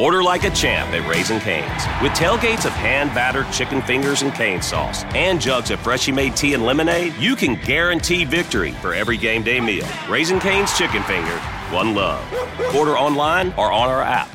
Order like a champ at Raising Cane's. With tailgates of hand battered chicken fingers and cane sauce and jugs of freshly made tea and lemonade, you can guarantee victory for every game day meal. Raising Cane's Chicken Finger, one love. Order online or on our app.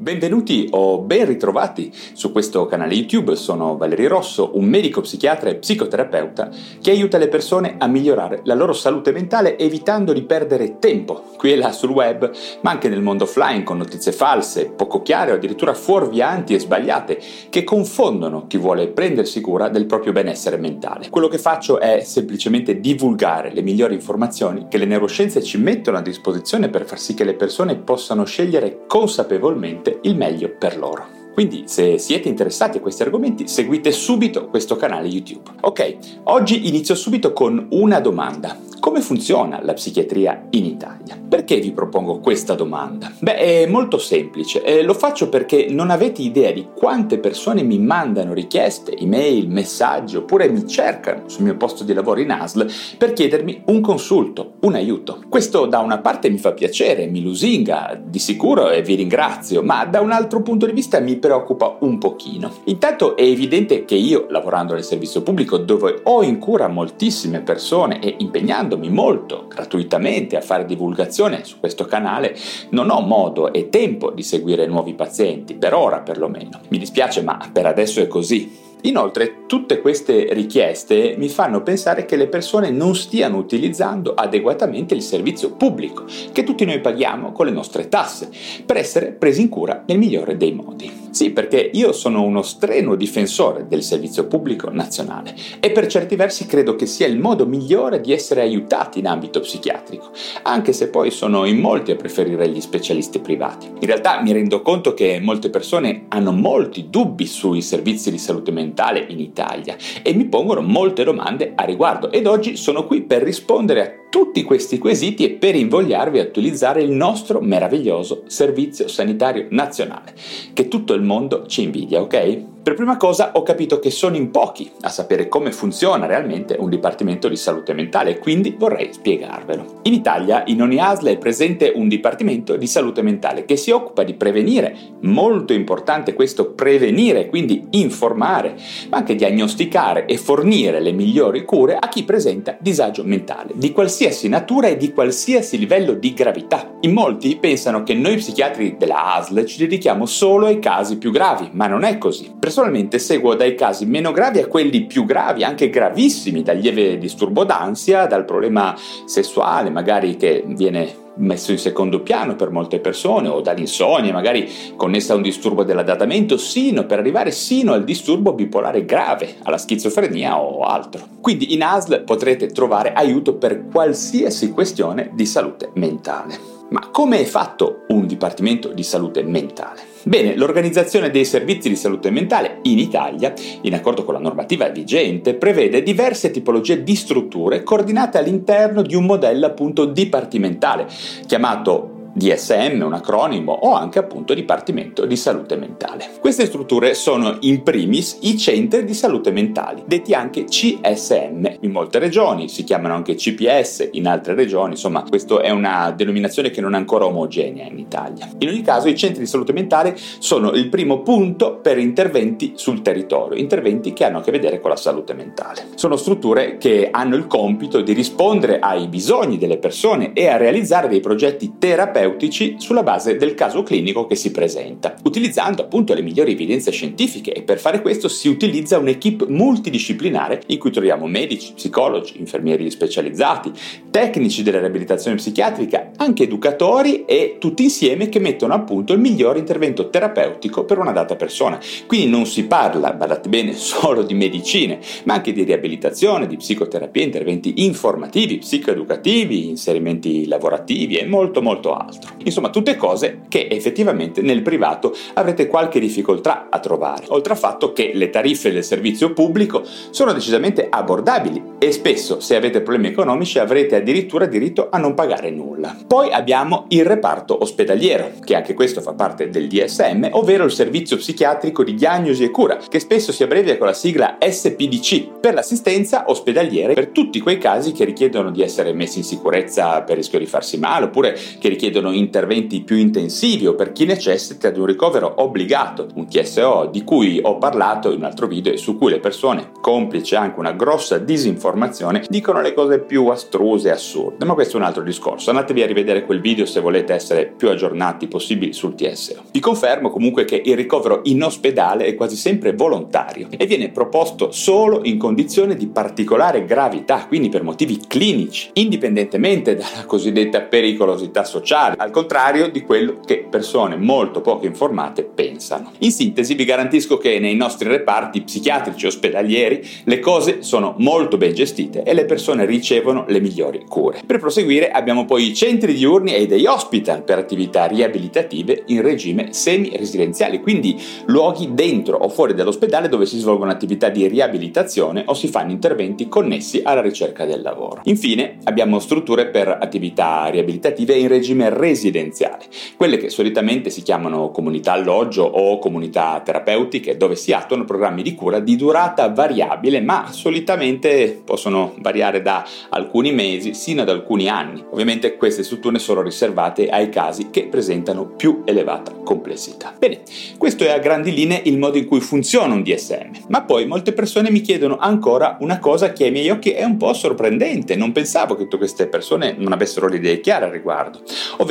Benvenuti o ben ritrovati su questo canale YouTube, sono Valerio Rosso, un medico psichiatra e psicoterapeuta che aiuta le persone a migliorare la loro salute mentale evitando di perdere tempo qui e là sul web, ma anche nel mondo offline con notizie false, poco chiare o addirittura fuorvianti e sbagliate che confondono chi vuole prendersi cura del proprio benessere mentale. Quello che faccio è semplicemente divulgare le migliori informazioni che le neuroscienze ci mettono a disposizione per far sì che le persone possano scegliere consapevolmente veramente il meglio per loro. Quindi se siete interessati a questi argomenti seguite subito questo canale YouTube. Ok, oggi inizio subito con una domanda. Come funziona la psichiatria in Italia? Perché vi propongo questa domanda? Beh, è molto semplice e lo faccio perché non avete idea di quante persone mi mandano richieste, email, messaggi oppure mi cercano sul mio posto di lavoro in ASL per chiedermi un consulto, un aiuto. Questo da una parte mi fa piacere, mi lusinga di sicuro e vi ringrazio, ma da un altro punto di vista mi preoccupa un pochino. Intanto è evidente che io, lavorando nel servizio pubblico dove ho in cura moltissime persone e impegnandomi molto gratuitamente a fare divulgazione su questo canale, non ho modo e tempo di seguire nuovi pazienti, per ora perlomeno. Mi dispiace, ma per adesso è così. Inoltre, tutte queste richieste mi fanno pensare che le persone non stiano utilizzando adeguatamente il servizio pubblico, che tutti noi paghiamo con le nostre tasse, per essere presi in cura nel migliore dei modi. Sì, perché io sono uno strenuo difensore del servizio pubblico nazionale e per certi versi credo che sia il modo migliore di essere aiutati in ambito psichiatrico, anche se poi sono in molti a preferire gli specialisti privati. In realtà mi rendo conto che molte persone hanno molti dubbi sui servizi di salute mentale fondamentale in Italia e mi pongono molte domande a riguardo ed oggi sono qui per rispondere a tutti questi quesiti e per invogliarvi a utilizzare il nostro meraviglioso servizio sanitario nazionale che tutto il mondo ci invidia, ok? Per prima cosa ho capito che sono in pochi a sapere come funziona realmente un dipartimento di salute mentale quindi vorrei spiegarvelo. In Italia in ogni ASL è presente un dipartimento di salute mentale che si occupa di prevenire, molto importante questo prevenire, quindi informare, ma anche diagnosticare e fornire le migliori cure a chi presenta disagio mentale di qualsiasi natura e di qualsiasi livello di gravità. In molti pensano che noi psichiatri della ASL ci dedichiamo solo ai casi più gravi, ma non è così. Personalmente seguo dai casi meno gravi a quelli più gravi, anche gravissimi, dal lieve disturbo d'ansia, dal problema sessuale, magari che viene messo in secondo piano per molte persone o dall'insonnia, magari connessa a un disturbo dell'adattamento, sino per arrivare sino al disturbo bipolare grave, alla schizofrenia o altro. Quindi in ASL potrete trovare aiuto per qualsiasi questione di salute mentale. Ma come è fatto un dipartimento di salute mentale? Bene, l'organizzazione dei servizi di salute mentale in Italia, in accordo con la normativa vigente, prevede diverse tipologie di strutture coordinate all'interno di un modello appunto dipartimentale, chiamato DSM, un acronimo, o anche appunto Dipartimento di Salute Mentale. Queste strutture sono in primis i centri di salute mentali, detti anche CSM. In molte regioni si chiamano anche CPS, in altre regioni, insomma, questa è una denominazione che non è ancora omogenea in Italia. In ogni caso, i centri di salute mentale sono il primo punto per interventi sul territorio, interventi che hanno a che vedere con la salute mentale. Sono strutture che hanno il compito di rispondere ai bisogni delle persone e a realizzare dei progetti terapeutici terapeutici sulla base del caso clinico che si presenta, utilizzando appunto le migliori evidenze scientifiche. E per fare questo si utilizza un'equipe multidisciplinare in cui troviamo medici, psicologi, infermieri specializzati, tecnici della riabilitazione psichiatrica, anche educatori e tutti insieme che mettono a punto il miglior intervento terapeutico per una data persona. Quindi non si parla, badate bene, solo di medicine, ma anche di riabilitazione, di psicoterapia, interventi informativi, psicoeducativi, inserimenti lavorativi e molto molto altro altro. Insomma, tutte cose che effettivamente nel privato avrete qualche difficoltà a trovare, oltre al fatto che le tariffe del servizio pubblico sono decisamente abbordabili e spesso se avete problemi economici avrete addirittura diritto a non pagare nulla. Poi abbiamo il reparto ospedaliero, che anche questo fa parte del DSM, ovvero il servizio psichiatrico di diagnosi e cura, che spesso si abbrevia con la sigla SPDC, per l'assistenza ospedaliera per tutti quei casi che richiedono di essere messi in sicurezza per rischio di farsi male oppure che richiedono richiedono interventi più intensivi o per chi necessita di un ricovero obbligato, un TSO di cui ho parlato in un altro video e su cui le persone, complice anche una grossa disinformazione, dicono le cose più astruse e assurde. Ma questo è un altro discorso. Andatevi a rivedere quel video se volete essere più aggiornati possibili sul TSO. Vi confermo comunque che il ricovero in ospedale è quasi sempre volontario e viene proposto solo in condizioni di particolare gravità, quindi per motivi clinici, indipendentemente dalla cosiddetta pericolosità sociale, al contrario di quello che persone molto poco informate pensano. In sintesi vi garantisco che nei nostri reparti psichiatrici ospedalieri le cose sono molto ben gestite e le persone ricevono le migliori cure. Per proseguire abbiamo poi i centri diurni e dei hospital per attività riabilitative in regime semi-residenziale, quindi luoghi dentro o fuori dall'ospedale dove si svolgono attività di riabilitazione o si fanno interventi connessi alla ricerca del lavoro. Infine abbiamo strutture per attività riabilitative in regime residenziale, quelle che solitamente si chiamano comunità alloggio o comunità terapeutiche, dove si attuano programmi di cura di durata variabile, ma solitamente possono variare da alcuni mesi sino ad alcuni anni. Ovviamente queste strutture sono riservate ai casi che presentano più elevata complessità. Bene, questo è a grandi linee il modo in cui funziona un DSM, ma poi molte persone mi chiedono ancora una cosa che ai miei occhi è un po' sorprendente, non pensavo che tutte queste persone non avessero le idee chiare al riguardo, ovvero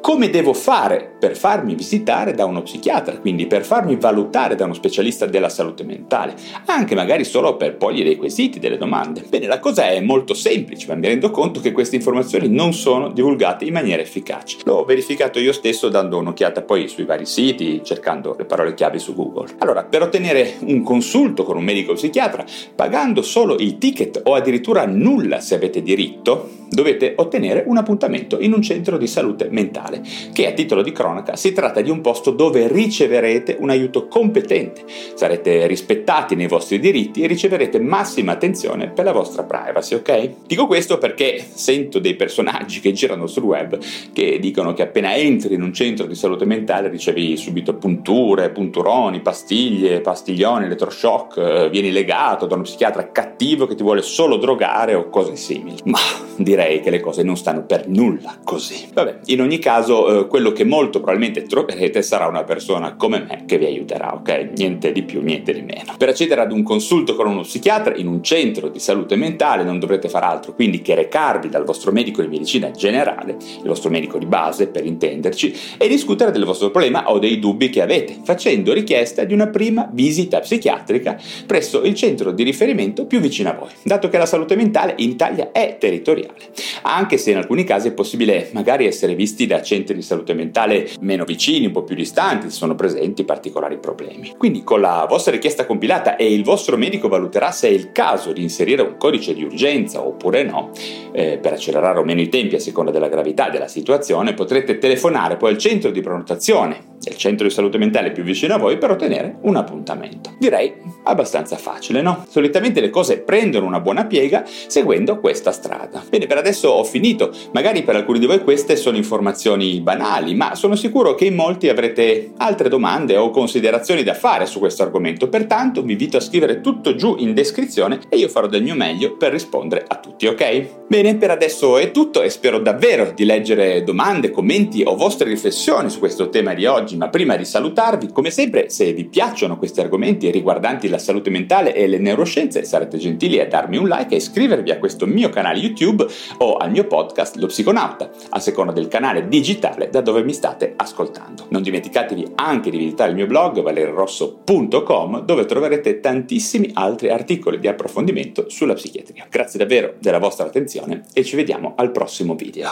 come devo fare per farmi visitare da uno psichiatra, quindi per farmi valutare da uno specialista della salute mentale, anche magari solo per porgli dei quesiti, delle domande. Bene, la cosa è molto semplice, ma mi rendo conto che queste informazioni non sono divulgate in maniera efficace. L'ho verificato io stesso dando un'occhiata poi sui vari siti, cercando le parole chiave su Google. Allora, per ottenere un consulto con un medico psichiatra, pagando solo il ticket o addirittura nulla se avete diritto, dovete ottenere un appuntamento in un centro di salute mentale, che a titolo di cronaca si tratta di un posto dove riceverete un aiuto competente, sarete rispettati nei vostri diritti e riceverete massima attenzione per la vostra privacy, ok? Dico questo perché sento dei personaggi che girano sul web che dicono che appena entri in un centro di salute mentale ricevi subito punture, punturoni, pastiglie, pastiglioni, elettroshock, eh, vieni legato da uno psichiatra cattivo che ti vuole solo drogare o cose simili. Ma direi che le cose non stanno per nulla così. Vabbè, in ogni caso, eh, quello che molto probabilmente troverete sarà una persona come me che vi aiuterà, ok? Niente di più, niente di meno. Per accedere ad un consulto con uno psichiatra in un centro di salute mentale non dovrete fare altro quindi che recarvi dal vostro medico di medicina generale, il vostro medico di base per intenderci, e discutere del vostro problema o dei dubbi che avete, facendo richiesta di una prima visita psichiatrica presso il centro di riferimento più vicino a voi, dato che la salute mentale in Italia è territoriale anche se in alcuni casi è possibile magari essere visti da centri di salute mentale meno vicini, un po' più distanti, se sono presenti particolari problemi. Quindi con la vostra richiesta compilata e il vostro medico valuterà se è il caso di inserire un codice di urgenza oppure no, eh, per accelerare o meno i tempi a seconda della gravità della situazione, potrete telefonare poi al centro di prenotazione del centro di salute mentale più vicino a voi per ottenere un appuntamento. Direi abbastanza facile, no? Solitamente le cose prendono una buona piega seguendo questa strada. Bene, per adesso ho finito. Magari per alcuni di voi queste sono informazioni banali, ma sono sicuro che in molti avrete altre domande o considerazioni da fare su questo argomento. Pertanto vi invito a scrivere tutto giù in descrizione e io farò del mio meglio per rispondere a tutti, ok? Bene, per adesso è tutto e spero davvero di leggere domande, commenti o vostre riflessioni su questo tema di oggi, ma prima di salutarvi, come sempre, se vi piacciono questi argomenti riguardanti la salute mentale e le neuroscienze, sarete gentili a darmi un like e iscrivervi a questo mio canale YouTube o al mio podcast Lo Psiconauta, a seconda del canale digitale da dove mi state ascoltando. Non dimenticatevi anche di visitare il mio blog valerirosso.com dove troverete tantissimi altri articoli di approfondimento sulla psichiatria. Grazie davvero della vostra attenzione e ci vediamo al prossimo video.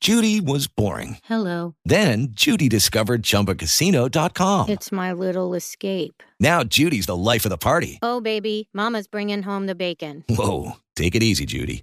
Judy was boring. Hello. Then Judy discovered ChumbaCasino.com. It's my little escape. Now Judy's the life of the party. Oh, baby, Mama's bringing home the bacon. Whoa, take it easy, Judy.